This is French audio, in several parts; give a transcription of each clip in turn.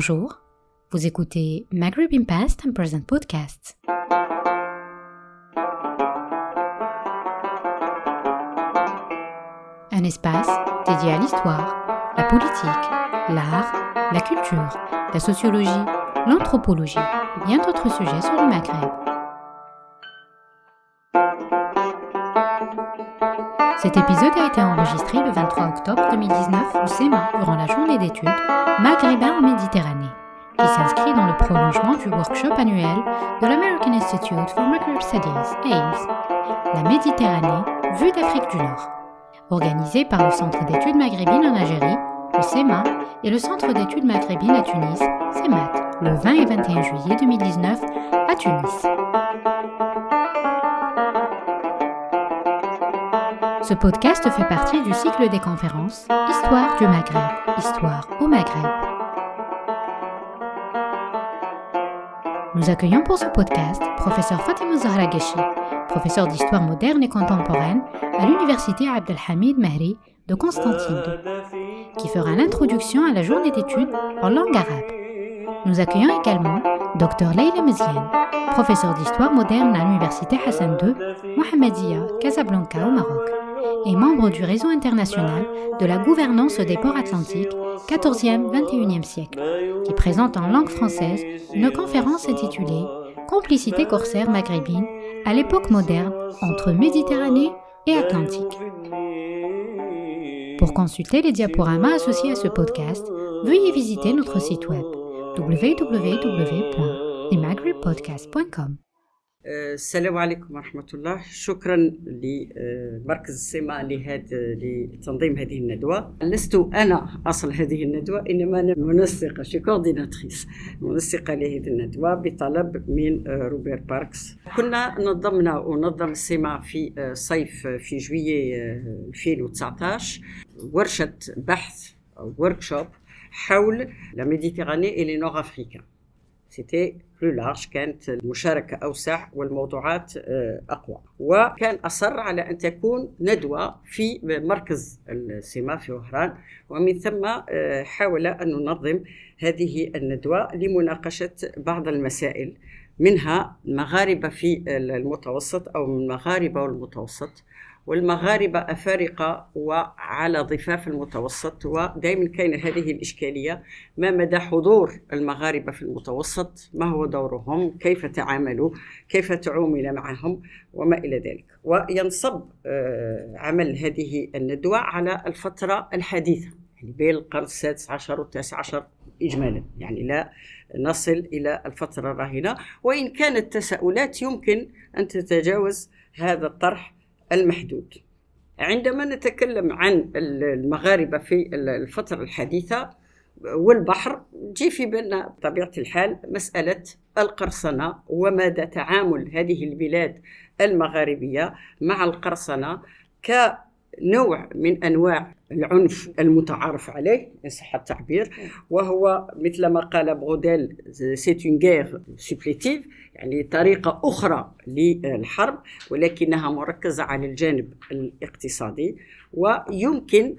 Bonjour, vous écoutez Maghreb in Past and Present Podcast. Un espace dédié à l'histoire, la politique, l'art, la culture, la sociologie, l'anthropologie et bien d'autres sujets sur le Maghreb. Cet épisode a été enregistré le 23 octobre 2019 au SEMA durant la journée d'études Maghrébin en Méditerranée, qui s'inscrit dans le prolongement du workshop annuel de l'American Institute for Maghreb Studies, AIMS, la Méditerranée vue d'Afrique du Nord, organisé par le Centre d'études maghrébines en Algérie, le SEMA, et le Centre d'études maghrébines à Tunis, CEMAT, le 20 et 21 juillet 2019 à Tunis. Ce podcast fait partie du cycle des conférences Histoire du Maghreb, Histoire au Maghreb. Nous accueillons pour ce podcast professeur Fatima Zahra professeur d'histoire moderne et contemporaine à l'université Abdelhamid Mahri de Constantine, qui fera l'introduction à la journée d'études en langue arabe. Nous accueillons également Dr Leila Meziane, professeur d'histoire moderne à l'université Hassan II, Mohamedia, Casablanca au Maroc et membre du réseau international de la gouvernance des ports atlantiques 14e 21e siècle, qui présente en langue française une conférence intitulée Complicité corsaire maghrébine à l'époque moderne entre Méditerranée et Atlantique. Pour consulter les diaporamas associés à ce podcast, veuillez visiter notre site web www.themaghribpodcast.com. السلام عليكم ورحمة الله. شكرا لمركز السماء لهذا لتنظيم هذه الندوة. لست أنا أصل هذه الندوة إنما أنا منسقة شي كورديناتريس منسقة لهذه الندوة بطلب من روبير باركس. كنا نظمنا ونظم السماء في صيف في جوية 2019 ورشة بحث أو وركشوب حول لا ميديتيراني إلي نور أفريكان سيتي بلو لارج كانت المشاركة أوسع والموضوعات أقوى. وكان أصر على أن تكون ندوة في مركز السما في وهران ومن ثم حاول أن ننظم هذه الندوة لمناقشة بعض المسائل منها المغاربة في المتوسط أو المغاربة والمتوسط. والمغاربة أفارقة وعلى ضفاف المتوسط ودائما كاين هذه الإشكالية ما مدى حضور المغاربة في المتوسط؟ ما هو دورهم؟ كيف تعاملوا؟ كيف تعامل معهم؟ وما إلى ذلك. وينصب عمل هذه الندوة على الفترة الحديثة يعني بين القرن السادس عشر والتاسع عشر إجمالا يعني لا نصل إلى الفترة الراهنة. وإن كانت تساؤلات يمكن أن تتجاوز هذا الطرح المحدود. عندما نتكلم عن المغاربة في الفترة الحديثة والبحر تجي في بالنا بطبيعة الحال مسألة القرصنة ومدى تعامل هذه البلاد المغاربية مع القرصنة كنوع من أنواع العنف المتعارف عليه إن صح التعبير وهو مثل ما قال بروديل سيت اون غير سوبليتيف يعني طريقة أخرى للحرب ولكنها مركزة على الجانب الاقتصادي ويمكن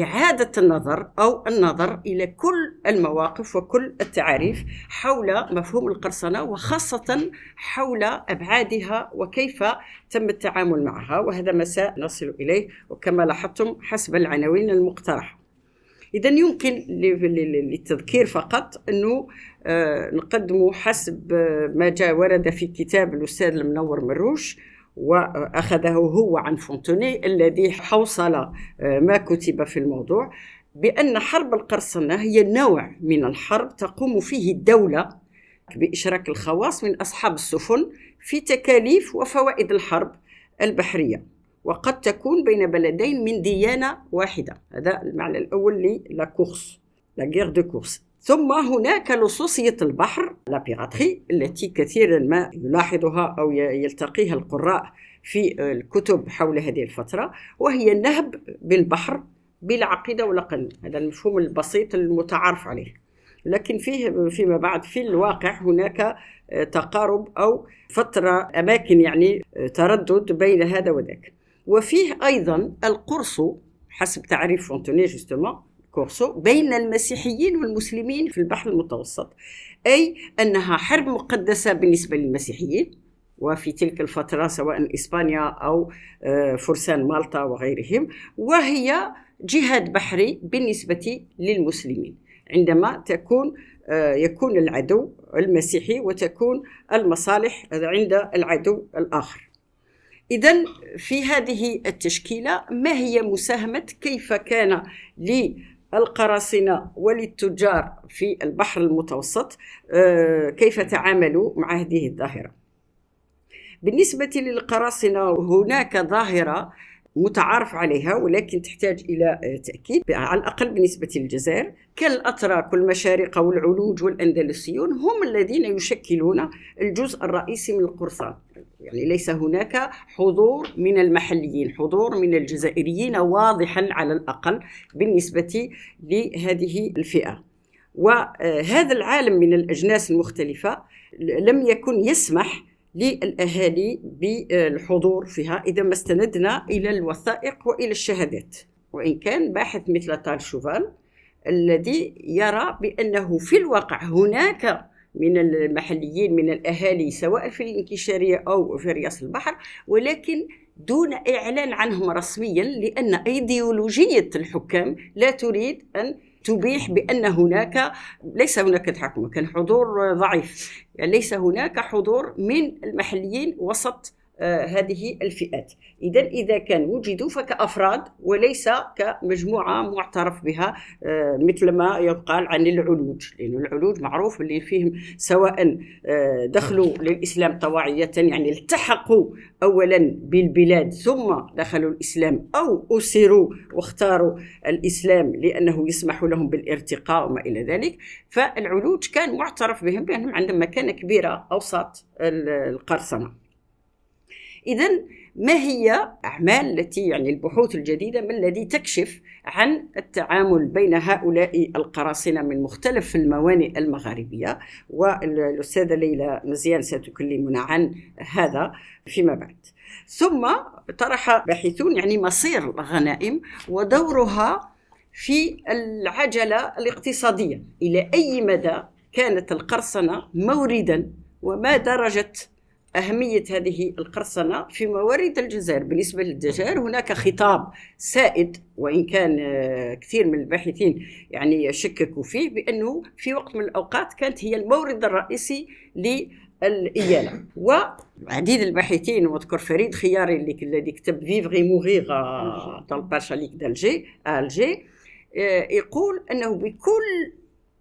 إعادة النظر أو النظر إلى كل المواقف وكل التعاريف حول مفهوم القرصنة وخاصة حول أبعادها وكيف تم التعامل معها وهذا ما سنصل إليه وكما لاحظتم حسب العناوين المقترحة. إذا يمكن للتذكير فقط أنه نقدم حسب ما جاء ورد في كتاب الأستاذ المنور مروش وأخذه هو عن فونتوني الذي حوصل ما كتب في الموضوع بأن حرب القرصنة هي نوع من الحرب تقوم فيه الدولة بإشراك الخواص من أصحاب السفن في تكاليف وفوائد الحرب البحرية وقد تكون بين بلدين من ديانة واحدة. هذا المعنى الأول لا كورس لا غير دو كورس ثم هناك لصوصية البحر لا بيراتري التي كثيرا ما يلاحظها أو يلتقيها القراء في الكتب حول هذه الفترة وهي النهب بالبحر بلا عقيدة ولا قانون هذا المفهوم البسيط المتعارف عليه. لكن فيه فيما بعد في الواقع هناك تقارب أو فترة أماكن يعني تردد بين هذا وذاك. وفيه أيضا القرص حسب تعريف فونتوني جوستومون كورسو بين المسيحيين والمسلمين في البحر المتوسط. أي أنها حرب مقدسة بالنسبة للمسيحيين وفي تلك الفترة سواء إسبانيا أو آه، فرسان مالطا وغيرهم وهي جهاد بحري بالنسبة للمسلمين. عندما تكون آه، يكون العدو المسيحي وتكون المصالح عند العدو الآخر. إذا في هذه التشكيلة ما هي مساهمة كيف كان للقراصنة وللتجار في البحر المتوسط آه، كيف تعاملوا مع هذه الظاهرة؟ بالنسبة للقراصنة هناك ظاهرة متعارف عليها ولكن تحتاج إلى تأكيد على الأقل بالنسبة للجزائر. كالأتراك والمشارقة والعلوج والأندلسيون هم الذين يشكلون الجزء الرئيسي من القرصان. يعني ليس هناك حضور من المحليين حضور من الجزائريين واضحا على الأقل بالنسبة لهذه الفئة. وهذا العالم من الأجناس المختلفة لم يكن يسمح للأهالي بالحضور فيها إذا ما استندنا إلى الوثائق وإلى الشهادات. وإن كان باحث مثل تال شوفال الذي يرى بأنه في الواقع هناك من المحليين من الأهالي سواء في الانكشارية أو في رياض البحر ولكن دون إعلان عنهم رسميا لأن أيديولوجية الحكام لا تريد أن تبيح بأن هناك ليس هناك تحكم كان حضور ضعيف. يعني ليس هناك حضور من المحليين وسط هذه الفئات. إذا إذا كان وجدوا فكأفراد وليس كمجموعة معترف بها آه، مثل ما يقال عن العلوج لأن العلوج معروف اللي فيهم سواء آه، دخلوا للإسلام طواعية يعني التحقوا أولا بالبلاد ثم دخلوا الإسلام أو أسروا واختاروا الإسلام لأنه يسمح لهم بالارتقاء وما إلى ذلك. فالعلوج كان معترف بهم بأنهم عندهم مكانة كبيرة أوسط القرصنة. إذا ما هي أعمال التي يعني البحوث الجديدة ما الذي تكشف عن التعامل بين هؤلاء القراصنة من مختلف الموانئ المغاربية؟ والأستاذة ليلى مزيان ستكلمنا عن هذا فيما بعد. ثم طرح باحثون يعني مصير الغنائم ودورها في العجلة الاقتصادية. إلى أي مدى كانت القرصنة موردا؟ وما درجة أهمية هذه القرصنة في موارد الجزائر. بالنسبة للجزائر هناك خطاب سائد وإن كان آه، كثير من الباحثين يعني شككوا فيه بأنه في وقت من الأوقات كانت هي المورد الرئيسي الإيالة وعديد الباحثين وأذكر فريد خياري الذي كتب فيفغي موغيغ باشاليك دالجي الجي آه، يقول أنه بكل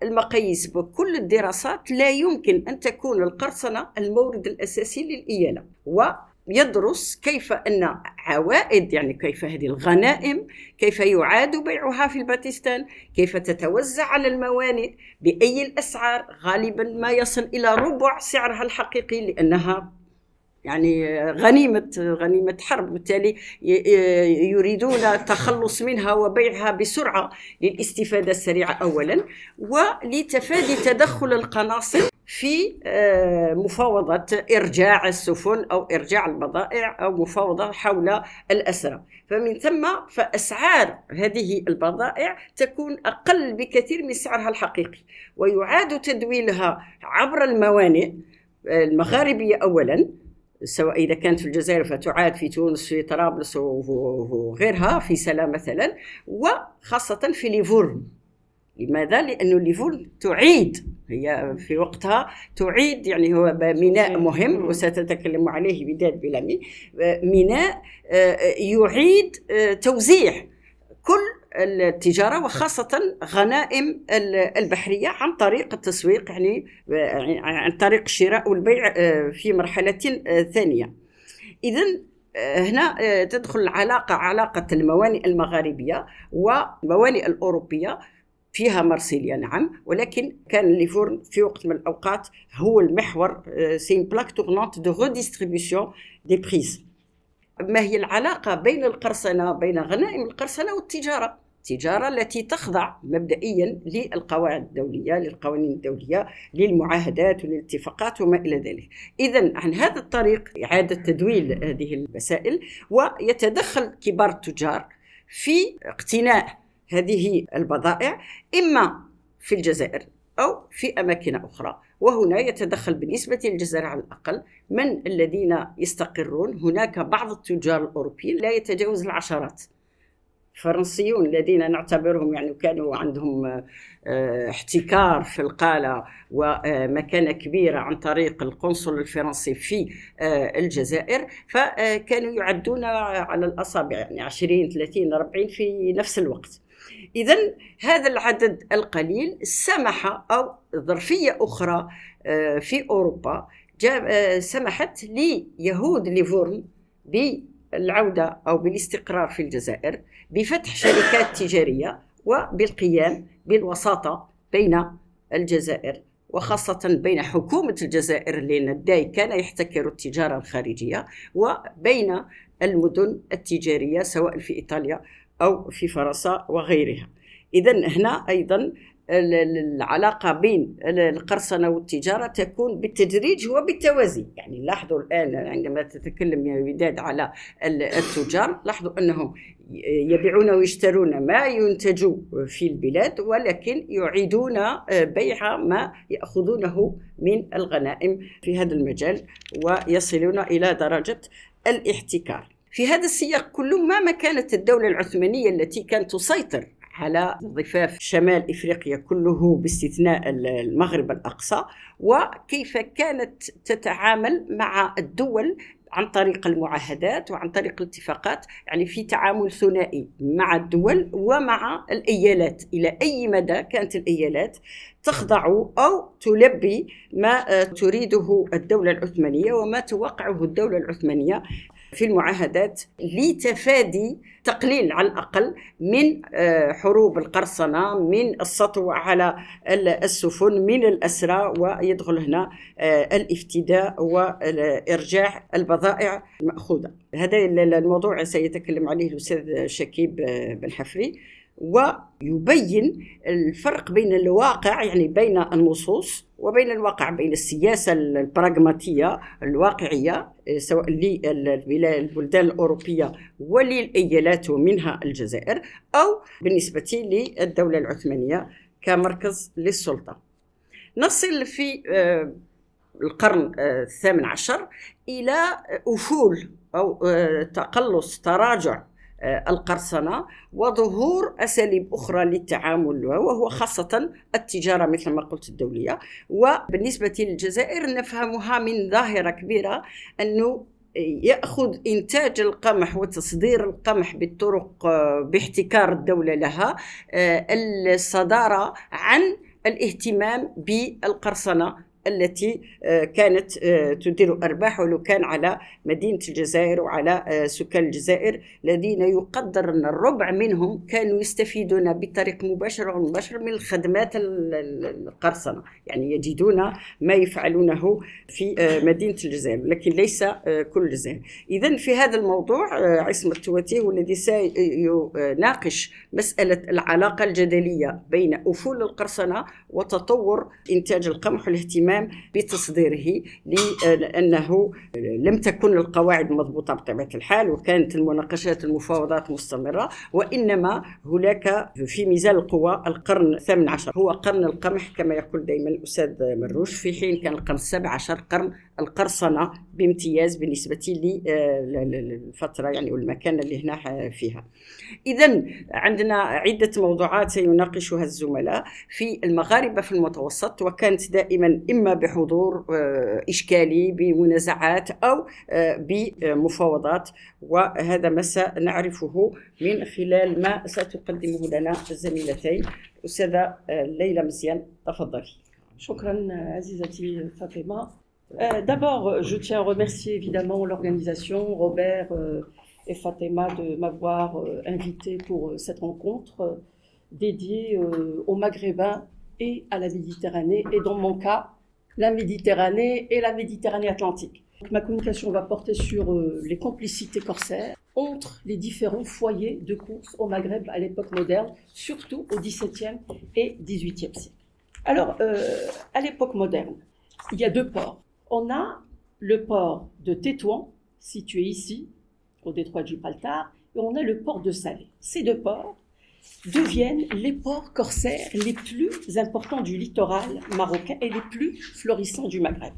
المقاييس بكل الدراسات لا يمكن أن تكون القرصنة المورد الأساسي للإيالة ويدرس كيف أن عوائد يعني كيف هذه الغنائم كيف يعاد بيعها في الباكستان كيف تتوزع على الموانئ بأي الأسعار غالبا ما يصل إلى ربع سعرها الحقيقي لأنها يعني غنيمة غنيمة حرب. بالتالي يريدون التخلص منها وبيعها بسرعة للاستفادة السريعة أولا ولتفادي تدخل القناصل في آه، مفاوضة إرجاع السفن أو إرجاع البضائع أو مفاوضة حول الأسرى. فمن ثم فأسعار هذه البضائع تكون أقل بكثير من سعرها الحقيقي ويعاد تدويلها عبر الموانئ المغاربية أولا سواء إذا كانت في الجزائر فتعاد في تونس في طرابلس وغيرها في سلا مثلا وخاصة في ليفورن. لماذا؟ لأن ليفورن تعيد هي في وقتها تعيد يعني هو ميناء مهم وستتكلم عليه بداية بلامي. ميناء آه، يعيد آه، توزيع كل التجارة وخاصة غنائم البحرية عن طريق التسويق يعني عن طريق الشراء والبيع آه، في مرحلة آه، ثانية. إذا آه، هنا تدخل العلاقة علاقة الموانئ المغاربية والموانئ الأوروبية. فيها مرسيليا نعم ولكن كان ليفورن في وقت من الأوقات هو المحور سي بلاك تورنونت دو ريديستريبيسيون دي بريز ما هي العلاقة بين القرصنة بين غنائم القرصنة والتجارة؟ التجارة التي تخضع مبدئيا للقواعد الدولية للقوانين الدولية للمعاهدات وللاتفاقات وما إلى ذلك. إذا عن هذا الطريق إعادة تدويل هذه المسائل ويتدخل كبار التجار في اقتناء هذه البضائع إما في الجزائر أو في أماكن أخرى. وهنا يتدخل بالنسبة للجزائر على الأقل من الذين يستقرون. هناك بعض التجار الأوروبيين لا يتجاوز العشرات. الفرنسيون الذين نعتبرهم يعني كانوا عندهم آه، احتكار في القالة ومكانة كبيرة عن طريق القنصل الفرنسي في آه، الجزائر. فكانوا يعدون على الأصابع يعني 20 30 40 في نفس الوقت. إذا هذا العدد القليل سمح أو ظرفية أخرى آه، في أوروبا. سمحت ليهود ليفورن بالعودة أو بالاستقرار في الجزائر بفتح شركات تجارية وبالقيام بالوساطة بين الجزائر وخاصة بين حكومة الجزائر لأن الداي كان يحتكر التجارة الخارجية وبين المدن التجارية سواء في إيطاليا أو في فرنسا وغيرها. إذا هنا أيضا العلاقة بين القرصنة والتجارة تكون بالتدريج وبالتوازي. يعني لاحظوا الآن عندما تتكلم يا وداد على التجار لاحظوا أنهم يبيعون ويشترون ما ينتج في البلاد ولكن يعيدون بيع ما يأخذونه من الغنائم في هذا المجال ويصلون إلى درجة الاحتكار. في هذا السياق كله ما كانت الدولة العثمانية التي كانت تسيطر على ضفاف شمال إفريقيا كله باستثناء المغرب الأقصى وكيف كانت تتعامل مع الدول عن طريق المعاهدات وعن طريق الاتفاقات يعني في تعامل ثنائي مع الدول ومع الإيالات. إلى أي مدى كانت الإيالات تخضع أو تلبي ما تريده الدولة العثمانية وما توقعه الدولة العثمانية في المعاهدات لتفادي تقليل على الأقل من آه، حروب القرصنة من السطو على السفن من الأسرى ويدخل هنا آه، الافتداء وإرجاع البضائع المأخوذة. هذا الموضوع سيتكلم عليه الأستاذ شكيب آه، بن حفري. ويبين الفرق بين الواقع يعني بين النصوص وبين الواقع بين السياسة البراغماتية الواقعية سواء للبلدان الأوروبية وللإيالات ومنها الجزائر أو بالنسبة للدولة العثمانية كمركز للسلطة. نصل في آه، القرن آه، الثامن عشر إلى أفول أو آه، تقلص تراجع آه، القرصنة وظهور أساليب أخرى للتعامل وهو خاصة التجارة مثل ما قلت الدولية. وبالنسبة للجزائر نفهمها من ظاهرة كبيرة أنه يأخذ إنتاج القمح وتصدير القمح بالطرق آه، باحتكار الدولة لها آه، الصدارة عن الاهتمام بالقرصنة. التي آه، كانت آه، تدير أرباح ولو كان على مدينة الجزائر وعلى آه، سكان الجزائر الذين يقدر أن الربع منهم كانوا يستفيدون بطريق مباشر أو مباشر من الخدمات القرصنة. يعني يجدون ما يفعلونه في مدينة الجزائر لكن ليس كل الجزائر. إذا في هذا الموضوع عصمة هو الذي سيناقش مسألة العلاقة الجدلية بين أفول القرصنة وتطور إنتاج القمح والاهتمام الاهتمام بتصديره لأنه لم تكن القواعد مضبوطة بطبيعة الحال وكانت المناقشات المفاوضات مستمرة وإنما هناك في ميزان القوى القرن الثامن عشر. هو قرن القمح كما يقول دائما الأستاذ مروش في حين كان القرن السابع عشر قرن القرصنة بامتياز بالنسبة للفترة يعني والمكان اللي هنا فيها. إذا عندنا عدة موضوعات سيناقشها الزملاء في المغاربة في المتوسط وكانت دائما إما بحضور آه، إشكالي بمنازعات آه، بمفاوضات وهذا ما سنعرفه من خلال ما ستقدمه لنا الزميلتين أستاذة آه، ليلى مزيان. تفضلي. شكرا عزيزتي Euh, d'abord, je tiens à remercier évidemment l'organisation, Robert euh, et Fatima, de m'avoir euh, invité pour cette rencontre dédiée aux Maghrébins et à la Méditerranée, et dans mon cas, la Méditerranée et la Méditerranée atlantique. Ma communication va porter sur les complicités corsaires entre les différents foyers de course au Maghreb à l'époque moderne, surtout au XVIIe et XVIIIe siècle. Alors, à l'époque moderne, il y a deux ports on a le port de Tétouan, situé ici, au détroit de Gibraltar, et on a le port de Salé. Ces deux ports deviennent les ports corsaires les plus importants du littoral marocain et les plus florissants du Maghreb.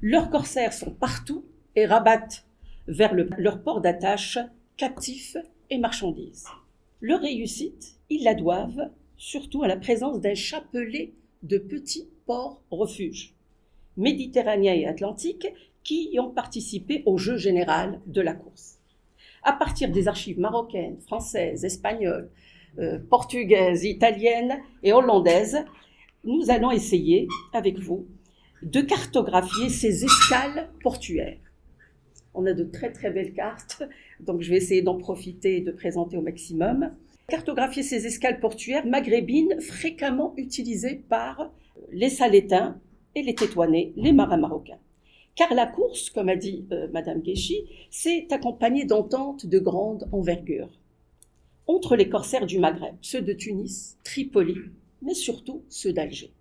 Leurs corsaires sont partout et rabattent vers leur port d'attache captifs et marchandises. Leur réussite, ils la doivent surtout à la présence d'un chapelet de petits ports refuges, méditerranéens et atlantiques, qui y ont participé au jeu général de la course. À partir des archives marocaines, françaises, espagnoles, euh, portugaises, italiennes et hollandaises, nous allons essayer, avec vous, de cartographier ces escales portuaires. On a de très très belles cartes, donc je vais essayer d'en profiter et de présenter au maximum. Cartographier ces escales portuaires maghrébines fréquemment utilisées par les Salétains et les Tétouanais, les marins marocains. Car la course, comme a dit euh, Madame Guéchy, s'est accompagnée d'ententes de grande envergure entre les corsaires du Maghreb, ceux de Tunis, Tripoli, mais surtout ceux d'Alger,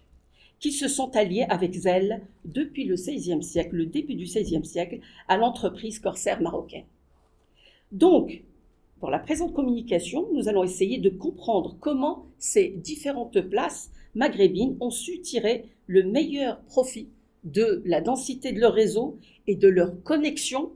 qui se sont alliés avec zèle depuis le XVIe siècle, le début du XVIe siècle, à l'entreprise corsaire marocaine. Donc, dans la présente communication, nous allons essayer de comprendre comment ces différentes places maghrébines ont su tirer le meilleur profit de la densité de leur réseau et de leur connexion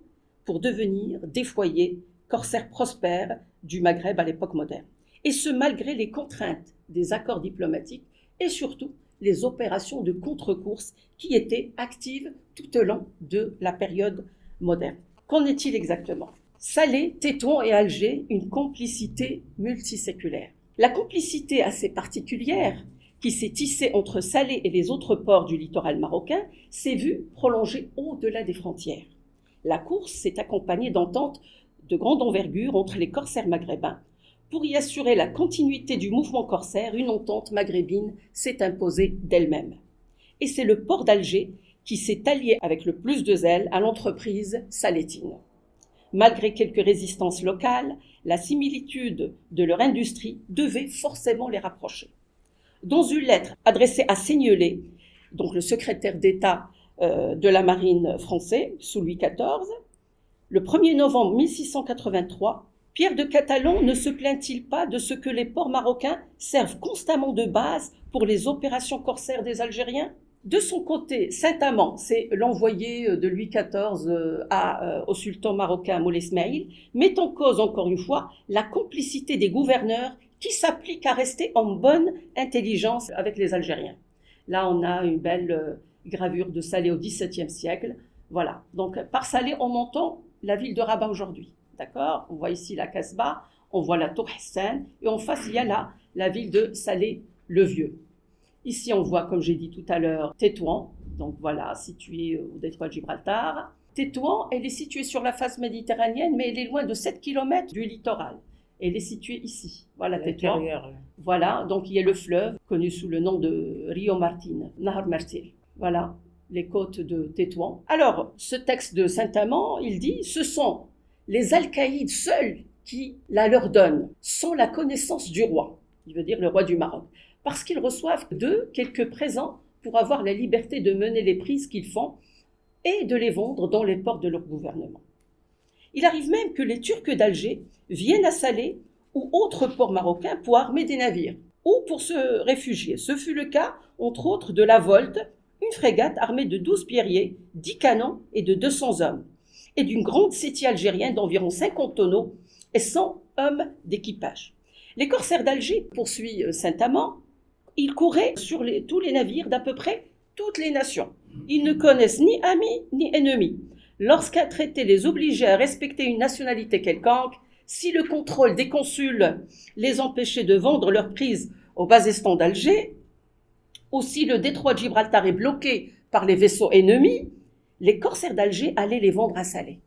pour devenir des foyers corsaires prospères du Maghreb à l'époque moderne. Et ce, malgré les contraintes des accords diplomatiques et surtout les opérations de contre-course qui étaient actives tout au long de la période moderne. Qu'en est-il exactement? Salé, Tétouan et Alger, une complicité multiséculaire. La complicité assez particulière qui s'est tissée entre Salé et les autres ports du littoral marocain s'est vue prolongée au-delà des frontières. La course s'est accompagnée d'ententes de grande envergure entre les corsaires maghrébins. Pour y assurer la continuité du mouvement corsaire, une entente maghrébine s'est imposée d'elle-même. Et c'est le port d'Alger qui s'est allié avec le plus de zèle à l'entreprise salétine. Malgré quelques résistances locales, la similitude de leur industrie devait forcément les rapprocher dans une lettre adressée à Seignelay, donc le secrétaire d'État euh, de la marine français sous Louis XIV, le 1er novembre 1683, Pierre de Catalan ne se plaint-il pas de ce que les ports marocains servent constamment de base pour les opérations corsaires des Algériens? De son côté, Saint-Amand, c'est l'envoyé de Louis XIV euh, euh, au sultan marocain Moulay Ismail, met en cause encore une fois la complicité des gouverneurs qui s'applique à rester en bonne intelligence avec les Algériens. Là, on a une belle euh, gravure de Salé au XVIIe siècle. Voilà. Donc, par Salé, on entend la ville de Rabat aujourd'hui. D'accord? On voit ici la Casbah, on voit la Tour Hassan, et en face, il y a là la ville de Salé-le-Vieux. Ici, on voit, comme j'ai dit tout à l'heure, Tétouan, donc voilà, situé au détroit de Gibraltar. Tétouan, elle est située sur la face méditerranéenne, mais elle est loin de 7 km du littoral. Elle est située ici. Voilà, Tétouan. Voilà, donc il y a le fleuve, connu sous le nom de Rio Martin, Nahar Martil. Voilà, les côtes de Tétouan. Alors, ce texte de Saint-Amand, il dit ce sont les Alcaïdes seuls qui la leur donnent, sans la connaissance du roi, il veut dire le roi du Maroc, parce qu'ils reçoivent d'eux quelques présents pour avoir la liberté de mener les prises qu'ils font et de les vendre dans les ports de leur gouvernement. Il arrive même que les Turcs d'Alger viennent à Salé ou autres ports marocains pour armer des navires ou pour se réfugier. Ce fut le cas, entre autres, de la Volte, une frégate armée de 12 pierriers, 10 canons et de 200 hommes, et d'une grande city algérienne d'environ 50 tonneaux et 100 hommes d'équipage. Les corsaires d'Alger, poursuit euh, Saint-Amand, ils couraient sur tous les navires d'à peu près toutes les nations. Ils ne connaissent ni amis ni ennemis lorsqu'un traité les obligeait à respecter une nationalité quelconque, si le contrôle des consuls les empêchait de vendre leurs prises au Bazestan d'Alger, ou si le détroit de Gibraltar est bloqué par les vaisseaux ennemis, les corsaires d'Alger allaient les vendre à Salé.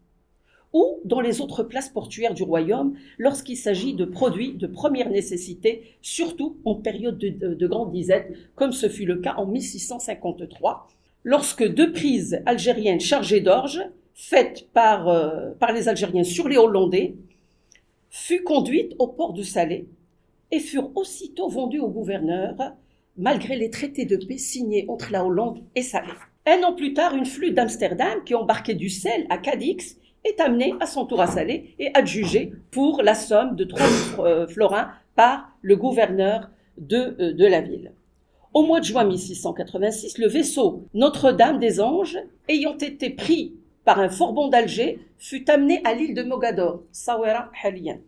Ou dans les autres places portuaires du royaume, lorsqu'il s'agit de produits de première nécessité, surtout en période de, de grande disette, comme ce fut le cas en 1653, lorsque deux prises algériennes chargées d'orge faite par, euh, par les Algériens sur les Hollandais, fut conduite au port de Salé et furent aussitôt vendues au gouverneur, malgré les traités de paix signés entre la Hollande et Salé. Un an plus tard, une flûte d'Amsterdam qui embarquait du sel à Cadix est amené à son tour à Salé et adjugé pour la somme de 3 euh, florins par le gouverneur de, euh, de la ville. Au mois de juin 1686, le vaisseau Notre-Dame des Anges, ayant été pris par un forbon d'Alger, fut amené à l'île de Mogador, Sawera Halien,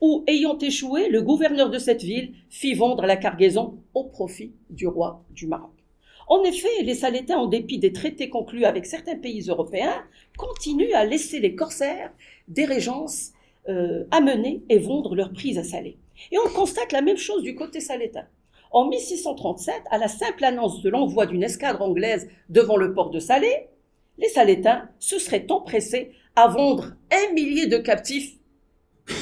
où, ayant échoué, le gouverneur de cette ville fit vendre la cargaison au profit du roi du Maroc. En effet, les Salétains, en dépit des traités conclus avec certains pays européens, continuent à laisser les corsaires des régences euh, amener et vendre leurs prises à Salé. Et on constate la même chose du côté salétain. En 1637, à la simple annonce de l'envoi d'une escadre anglaise devant le port de Salé, les Salétains se seraient empressés à vendre un millier de captifs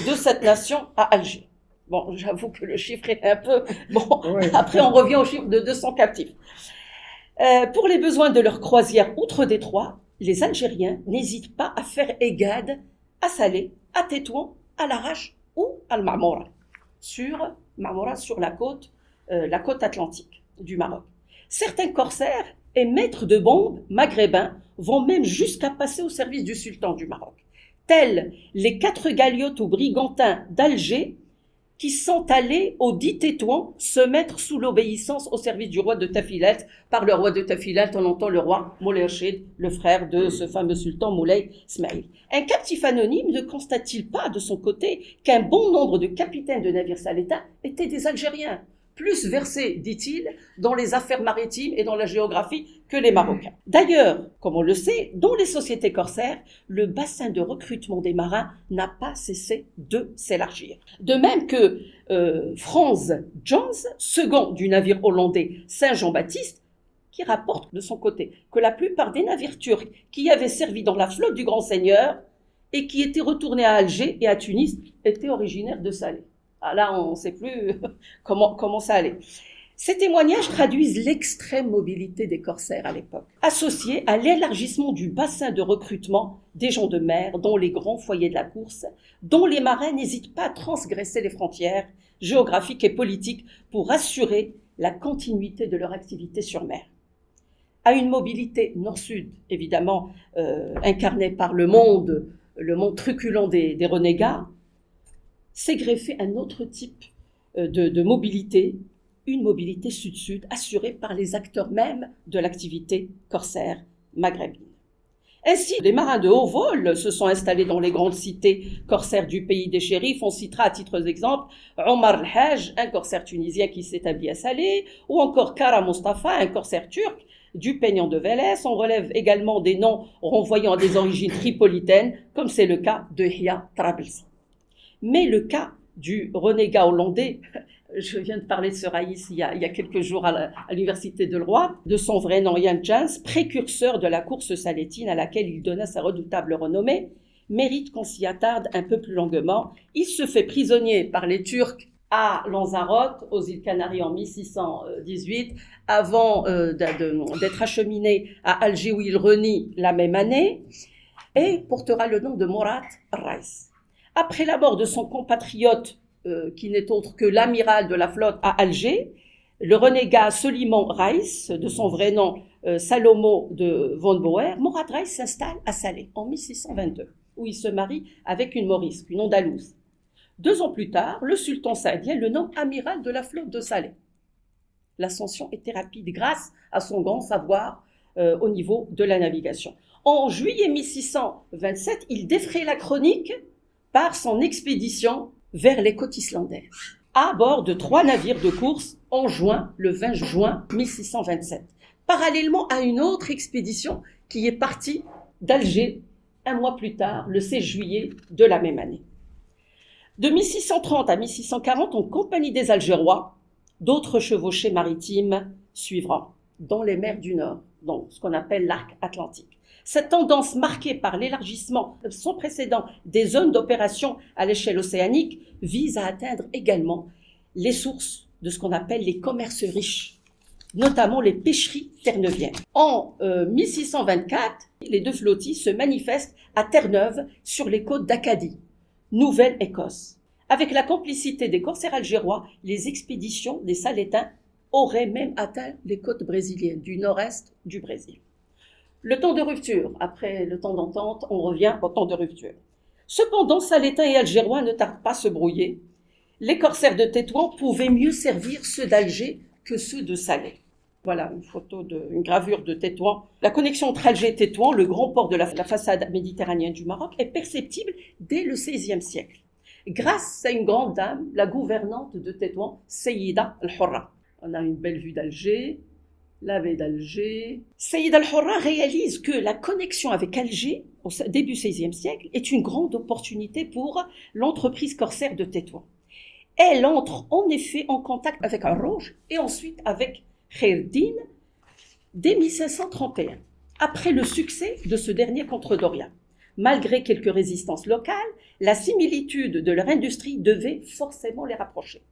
de cette nation à Alger. Bon, j'avoue que le chiffre est un peu... Bon, après on revient au chiffre de 200 captifs. Euh, pour les besoins de leur croisière outre-Détroit, les Algériens n'hésitent pas à faire égade à Salé, à Tétouan, à Larache ou à Marmora, sur, Marmora, sur la côte, euh, la côte atlantique du Maroc. Certains corsaires et maîtres de bombes maghrébins vont même jusqu'à passer au service du sultan du Maroc, tels les quatre galiotes ou brigantins d'Alger qui sont allés au dit Tétouan se mettre sous l'obéissance au service du roi de Tafilat. Par le roi de Tafilat, on entend le roi Moulay le frère de ce fameux sultan Moulay Smaïl. Un captif anonyme ne constate-t-il pas de son côté qu'un bon nombre de capitaines de navires salétains étaient des Algériens? Plus versés, dit-il, dans les affaires maritimes et dans la géographie que les Marocains. D'ailleurs, comme on le sait, dans les sociétés corsaires, le bassin de recrutement des marins n'a pas cessé de s'élargir. De même que euh, Franz Jones, second du navire hollandais Saint-Jean-Baptiste, qui rapporte de son côté que la plupart des navires turcs qui avaient servi dans la flotte du grand seigneur et qui étaient retournés à Alger et à Tunis étaient originaires de Salé. Ah, là, on ne sait plus comment, ça allait. Ces témoignages traduisent l'extrême mobilité des corsaires à l'époque, associée à l'élargissement du bassin de recrutement des gens de mer dans les grands foyers de la course, dont les marins n'hésitent pas à transgresser les frontières géographiques et politiques pour assurer la continuité de leur activité sur mer. À une mobilité nord-sud, évidemment euh, incarnée par le monde, le monde truculent des renégats, s'est greffé un autre type euh, de, mobilité, une mobilité sud-sud assurée par les acteurs même de l'activité corsaire maghrébine. Ainsi, les marins de haut vol se sont installés dans les grandes cités corsaires du pays des shérifs. On citera à titre d'exemple Omar al-Hajj, un corsaire tunisien qui s'établit à Salé, ou encore Kara Mustafa, un corsaire turc du peignant de Vélez. On relève également des noms renvoyant à des origines tripolitaines, comme c'est le cas de Hia Trablsi. Mais le cas du renégat hollandais, je viens de parler de ce Raïs il y a, quelques jours à l'université de Roi, de son vrai nom Jan Jans, précurseur de la course salétine à laquelle il donna sa redoutable renommée, mérite qu'on s'y attarde un peu plus longuement. Il se fait prisonnier par les Turcs à Lanzarote, aux îles Canaries en 1618, avant euh, d'être acheminé à Alger où il renie la même année, et portera le nom de Morat Reis. Après la mort de son compatriote, euh, qui n'est autre que l'amiral de la flotte à Alger, le renégat Soliman Reis, de son vrai nom euh, Salomo de von Boer, Morat Reis s'installe à Salé en 1622, où il se marie avec une Maurice, une Andalouse. Deux ans plus tard, le sultan saadien le nomme amiral de la flotte de Salé. L'ascension était rapide grâce à son grand savoir euh, au niveau de la navigation. En juillet 1627, il défraie la chronique par son expédition vers les côtes islandaises, à bord de trois navires de course en juin, le 20 juin 1627, parallèlement à une autre expédition qui est partie d'Alger un mois plus tard, le 16 juillet de la même année. De 1630 à 1640, en compagnie des Algérois, d'autres chevauchées maritimes suivront dans les mers du Nord, dans ce qu'on appelle l'arc atlantique. Cette tendance marquée par l'élargissement sans précédent des zones d'opération à l'échelle océanique vise à atteindre également les sources de ce qu'on appelle les commerces riches, notamment les pêcheries terre-neuviennes. En 1624, euh, les deux flottilles se manifestent à Terre-Neuve sur les côtes d'Acadie, Nouvelle-Écosse. Avec la complicité des corsaires algérois, les expéditions des Salétains auraient même atteint les côtes brésiliennes du nord-est du Brésil. Le temps de rupture. Après le temps d'entente, on revient au temps de rupture. Cependant, Salétain et Algérois ne tardent pas à se brouiller. Les corsaires de Tétouan pouvaient mieux servir ceux d'Alger que ceux de Salé. Voilà une photo de, une gravure de Tétouan. La connexion entre Alger et Tétouan, le grand port de la, façade méditerranéenne du Maroc, est perceptible dès le XVIe siècle. Grâce à une grande dame, la gouvernante de Tétouan, Seyida al-Hurra. On a une belle vue d'Alger, la baie d'Alger. Seyida al-Hurra réalise que la connexion avec Alger, au début XVIe siècle, est une grande opportunité pour l'entreprise corsaire de Tétouan. Elle entre en effet en contact avec rouge et ensuite avec Khairdin dès 1531, après le succès de ce dernier contre Doria. Malgré quelques résistances locales, la similitude de leur industrie devait forcément les rapprocher.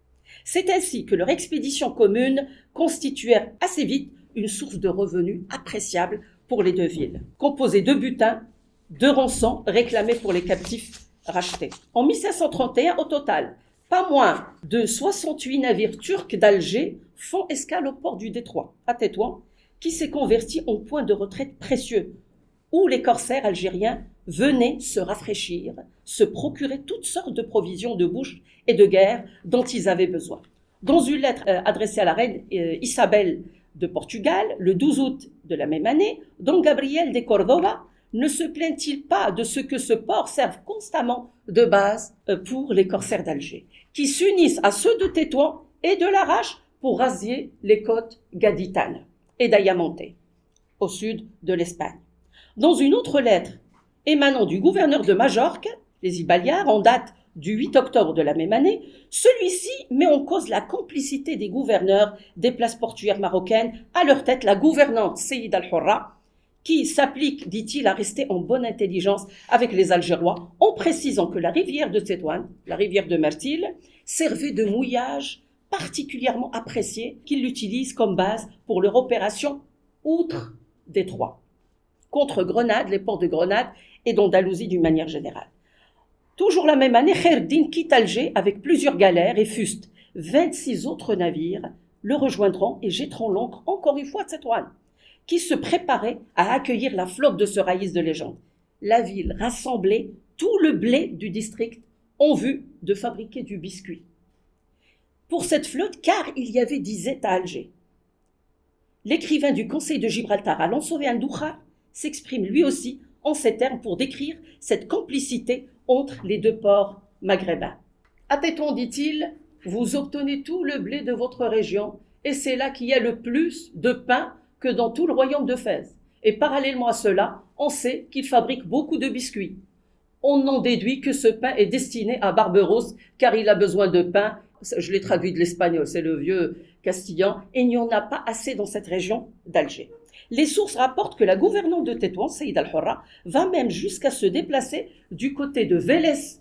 C'est ainsi que leur expédition commune constituèrent assez vite une source de revenus appréciable pour les deux villes, composée de butins, de rançons réclamés pour les captifs rachetés. En 1531, au total, pas moins de 68 navires turcs d'Alger font escale au port du Détroit, à Tétouan, qui s'est converti en point de retraite précieux, où les corsaires algériens venaient se rafraîchir, se procurer toutes sortes de provisions de bouche et de guerre dont ils avaient besoin. Dans une lettre euh, adressée à la reine euh, Isabelle de Portugal, le 12 août de la même année, Don Gabriel de Córdoba ne se plaint-il pas de ce que ce port serve constamment de base euh, pour les corsaires d'Alger, qui s'unissent à ceux de Tétouan et de l'Arrache pour rasier les côtes gaditanes et d'Ayamonte, au sud de l'Espagne. Dans une autre lettre émanant du gouverneur de Majorque, les Ibaliards, en date du 8 octobre de la même année, celui-ci met en cause la complicité des gouverneurs des places portuaires marocaines, à leur tête la gouvernante Seyid al-Hurra, qui s'applique, dit-il, à rester en bonne intelligence avec les Algérois, en précisant que la rivière de Tétouan, la rivière de Mertil, servait de mouillage particulièrement apprécié qu'il l'utilise comme base pour leur opération outre Détroit, contre Grenade, les ports de Grenade et d'Andalousie d'une manière générale. Toujours la même année, Kherdin quitte Alger avec plusieurs galères et Fuste. 26 autres navires le rejoindront et jetteront l'encre encore une fois de Tétouan, qui se préparait à accueillir la flotte de ce raïs de légende. La ville rassemblait tout le blé du district en vue de fabriquer du biscuit pour cette flotte car il y avait disait à Alger. L'écrivain du Conseil de Gibraltar, Alonso Andouja, s'exprime lui aussi en ces termes pour décrire cette complicité entre les deux ports maghrébins. À Téton, dit-il, vous obtenez tout le blé de votre région, et c'est là qu'il y a le plus de pain que dans tout le royaume de Fès. Et parallèlement à cela, on sait qu'il fabrique beaucoup de biscuits. On en déduit que ce pain est destiné à Barberousse, car il a besoin de pain je l'ai traduit de l'espagnol, c'est le vieux castillan, et il n'y en a pas assez dans cette région d'Alger. Les sources rapportent que la gouvernante de Tétouan, Saïd al-Hurra, va même jusqu'à se déplacer du côté de Vélez,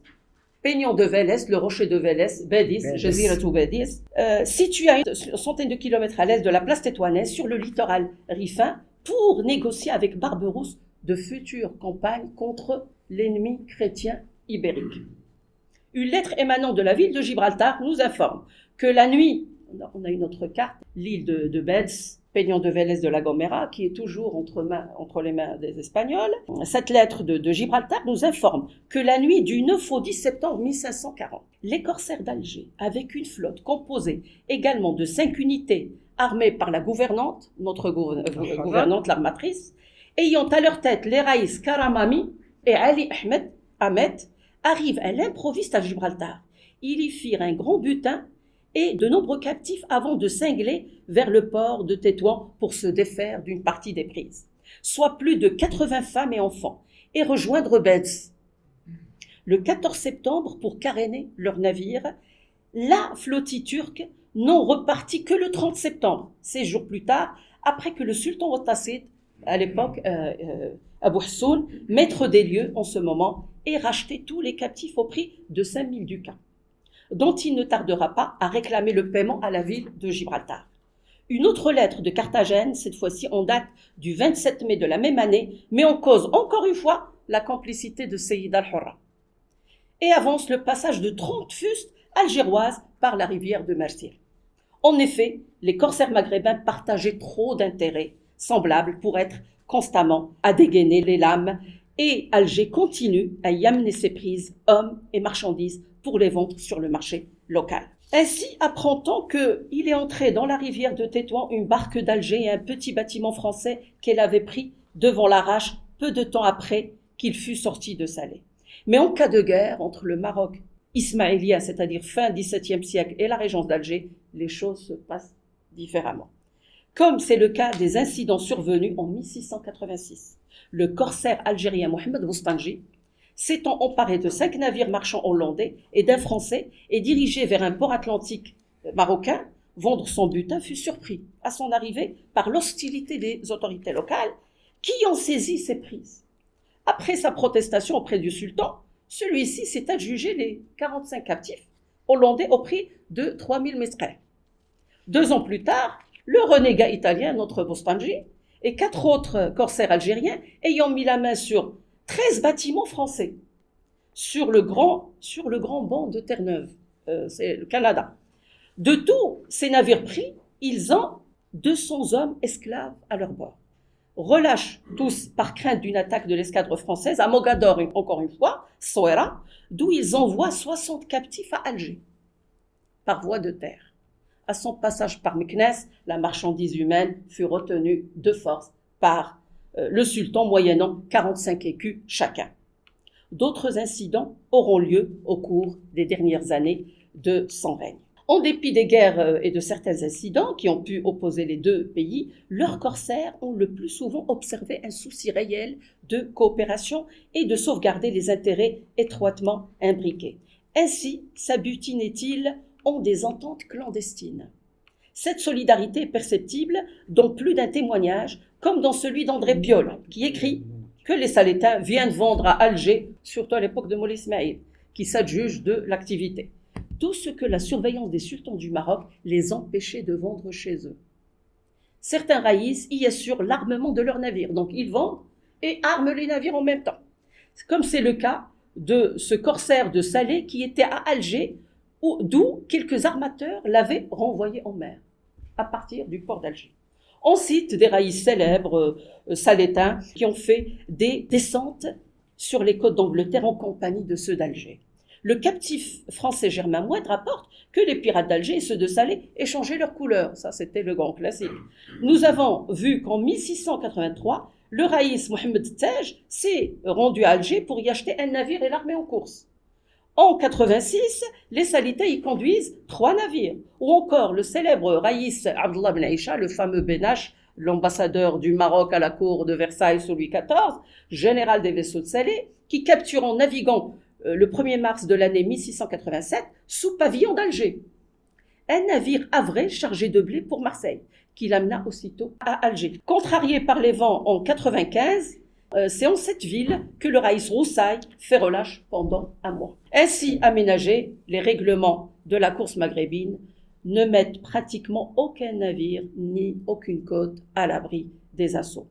Peignon de Vélez, le rocher de Vélez, Bédis, Jaziratou Bédis, euh, situé à une centaine de kilomètres à l'est de la place tétouanaise, sur le littoral rifin, pour négocier avec Barberousse de futures campagnes contre l'ennemi chrétien ibérique. Une lettre émanant de la ville de Gibraltar nous informe que la nuit, on a une autre carte, l'île de, de Beds, Peñon de Vélez de la Gomera, qui est toujours entre, entre, les mains des Espagnols. Cette lettre de, de, Gibraltar nous informe que la nuit du 9 au 10 septembre 1540, les corsaires d'Alger, avec une flotte composée également de cinq unités armées par la gouvernante, notre euh, gouvernante, l'armatrice, ayant à leur tête les raïs Karamami et Ali Ahmed, Ahmed arrivent à l'improviste à Gibraltar. Ils y firent un grand butin et de nombreux captifs avant de cingler vers le port de Tétouan pour se défaire d'une partie des prises, soit plus de 80 femmes et enfants, et rejoindre Beds. Le 14 septembre, pour caréner leur navire, la flottille turque n'en repartit que le 30 septembre, six jours plus tard, après que le sultan Otassid, à l'époque euh, euh, maître des lieux en ce moment, et racheter tous les captifs au prix de 5000 ducats, dont il ne tardera pas à réclamer le paiement à la ville de Gibraltar. Une autre lettre de Carthagène, cette fois-ci en date du 27 mai de la même année, met en cause encore une fois la complicité de Seyyid al-Hurra et avance le passage de 30 fustes algéroises par la rivière de Mercier. En effet, les corsaires maghrébins partageaient trop d'intérêts semblables pour être constamment à dégainer les lames et Alger continue à y amener ses prises, hommes et marchandises, pour les vendre sur le marché local. Ainsi apprend-on qu'il est entré dans la rivière de Tétouan une barque d'Alger et un petit bâtiment français qu'elle avait pris devant l'arrache peu de temps après qu'il fut sorti de Salé. Mais en cas de guerre entre le Maroc ismaélien, c'est-à-dire fin XVIIe siècle, et la régence d'Alger, les choses se passent différemment. Comme c'est le cas des incidents survenus en 1686 le corsaire algérien Mohamed Boustanji, s'étant emparé de cinq navires marchands hollandais et d'un français et dirigé vers un port atlantique marocain, vendre son butin, fut surpris à son arrivée par l'hostilité des autorités locales qui ont saisi ses prises. Après sa protestation auprès du sultan, celui-ci s'est adjugé les 45 captifs hollandais au prix de 3000 mesquins. Deux ans plus tard, le renégat italien, notre Bostanji, et quatre autres corsaires algériens ayant mis la main sur 13 bâtiments français sur le grand, sur le grand banc de Terre-Neuve, euh, c'est le Canada. De tous ces navires pris, ils ont 200 hommes esclaves à leur bord. Relâchent tous par crainte d'une attaque de l'escadre française à Mogador, encore une fois, Soera, d'où ils envoient 60 captifs à Alger, par voie de terre. À son passage par Meknès, la marchandise humaine fut retenue de force par le sultan moyennant 45 écus chacun. D'autres incidents auront lieu au cours des dernières années de son règne. En dépit des guerres euh, et de certains incidents qui ont pu opposer les deux pays, leurs corsaires ont le plus souvent observé un souci réel de coopération et de sauvegarder les intérêts étroitement imbriqués. Ainsi s'abutinait-il ont des ententes clandestines. Cette solidarité est perceptible dans plus d'un témoignage, comme dans celui d'André Piolle, qui écrit que les Salétains viennent vendre à Alger, surtout à l'époque de Moulay Ismail, qui s'adjuge de l'activité. Tout ce que la surveillance des sultans du Maroc les empêchait de vendre chez eux. Certains raïs y assurent l'armement de leurs navires, donc ils vendent et arment les navires en même temps. Comme c'est le cas de ce corsaire de Salé qui était à Alger d'où quelques armateurs l'avaient renvoyé en mer, à partir du port d'Alger. On cite des raïs célèbres euh, salétains qui ont fait des descentes sur les côtes d'Angleterre en compagnie de ceux d'Alger. Le captif français Germain Mouette rapporte que les pirates d'Alger et ceux de Salé échangeaient leurs couleurs. Ça, c'était le grand classique. Nous avons vu qu'en 1683, le raïs Mohamed Tej s'est rendu à Alger pour y acheter un navire et l'armée en course. En 86, les Salitais y conduisent trois navires. Ou encore le célèbre Raïs Abdullah Ben Aïcha, le fameux Benache, l'ambassadeur du Maroc à la cour de Versailles sous Louis XIV, général des vaisseaux de Salé, qui capture en naviguant euh, le 1er mars de l'année 1687 sous pavillon d'Alger. Un navire avré chargé de blé pour Marseille, qui l'amena aussitôt à Alger. Contrarié par les vents en 95, euh, c'est en cette ville que le Raïs Roussaille fait relâche pendant un mois. Ainsi aménagés, les règlements de la course maghrébine ne mettent pratiquement aucun navire ni aucune côte à l'abri des assauts.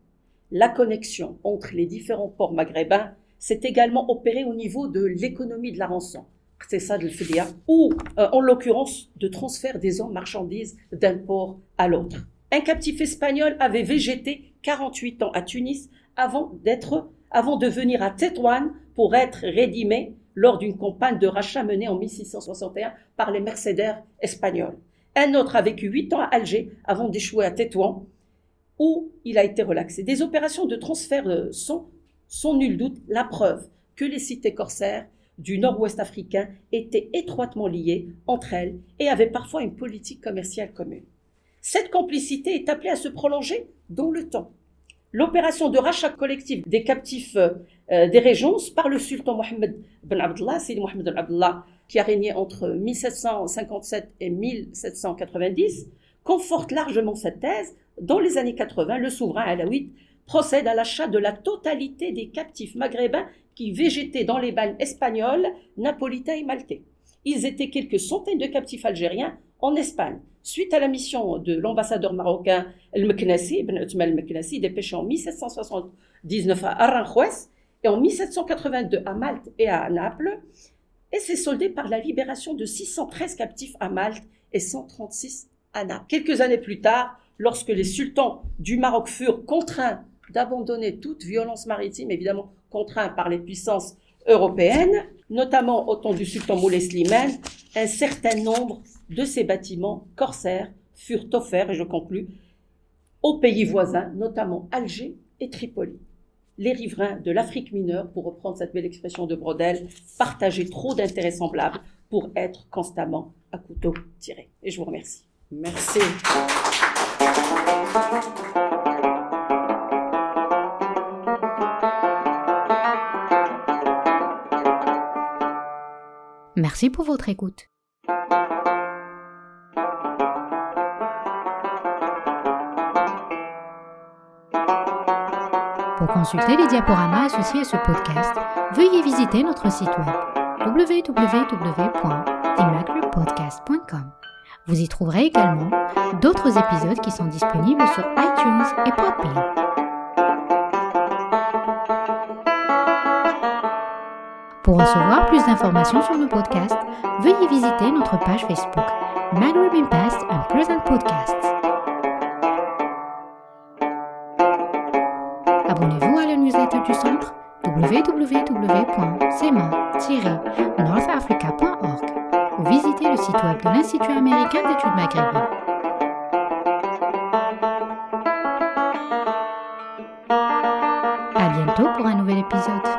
La connexion entre les différents ports maghrébins s'est également opérée au niveau de l'économie de la rançon. C'est ça FDA, ou euh, en l'occurrence de transfert des hommes marchandises d'un port à l'autre. Un captif espagnol avait végété 48 ans à Tunis avant d'être, avant de venir à Tétouan pour être rédimé lors d'une campagne de rachat menée en 1661 par les mercenaires espagnols. Un autre a vécu huit ans à Alger avant d'échouer à Tétouan, où il a été relaxé. Des opérations de transfert sont, sans nul doute, la preuve que les cités corsaires du nord-ouest africain étaient étroitement liées entre elles et avaient parfois une politique commerciale commune. Cette complicité est appelée à se prolonger dans le temps. L'opération de rachat collectif des captifs euh, des régences par le sultan Mohammed ben Abdullah, c'est Mohammed ben Abdullah, qui a régné entre 1757 et 1790, conforte largement cette thèse. Dans les années 80, le souverain alawite procède à l'achat de la totalité des captifs maghrébins qui végétaient dans les bagnes espagnols, napolitains et maltais. Ils étaient quelques centaines de captifs algériens en Espagne, suite à la mission de l'ambassadeur marocain El-Meknassi, Ibn El-Meknassi, dépêché en 1779 à Aranjuez et en 1782 à Malte et à Naples, et s'est soldé par la libération de 613 captifs à Malte et 136 à Naples. Quelques années plus tard, lorsque les sultans du Maroc furent contraints d'abandonner toute violence maritime, évidemment contraint par les puissances européennes, notamment au temps du sultan Moulay Slimane, un certain nombre de ces bâtiments corsaires furent offerts, et je conclus, aux pays voisins, notamment Alger et Tripoli. Les riverains de l'Afrique mineure, pour reprendre cette belle expression de Brodel, partageaient trop d'intérêts semblables pour être constamment à couteau tiré. Et je vous remercie. Merci. Merci pour votre écoute. Pour consulter les diaporamas associés à ce podcast, veuillez visiter notre site web www.immaculatepodcast.com. Vous y trouverez également d'autres épisodes qui sont disponibles sur iTunes et Podbean. Pour recevoir plus d'informations sur nos podcasts, veuillez visiter notre page Facebook Maghreb in Past and Present Podcasts. Abonnez-vous à la newsletter du centre www.sema-northafrica.org ou visitez le site web de l'Institut américain d'études maghrébines. À bientôt pour un nouvel épisode.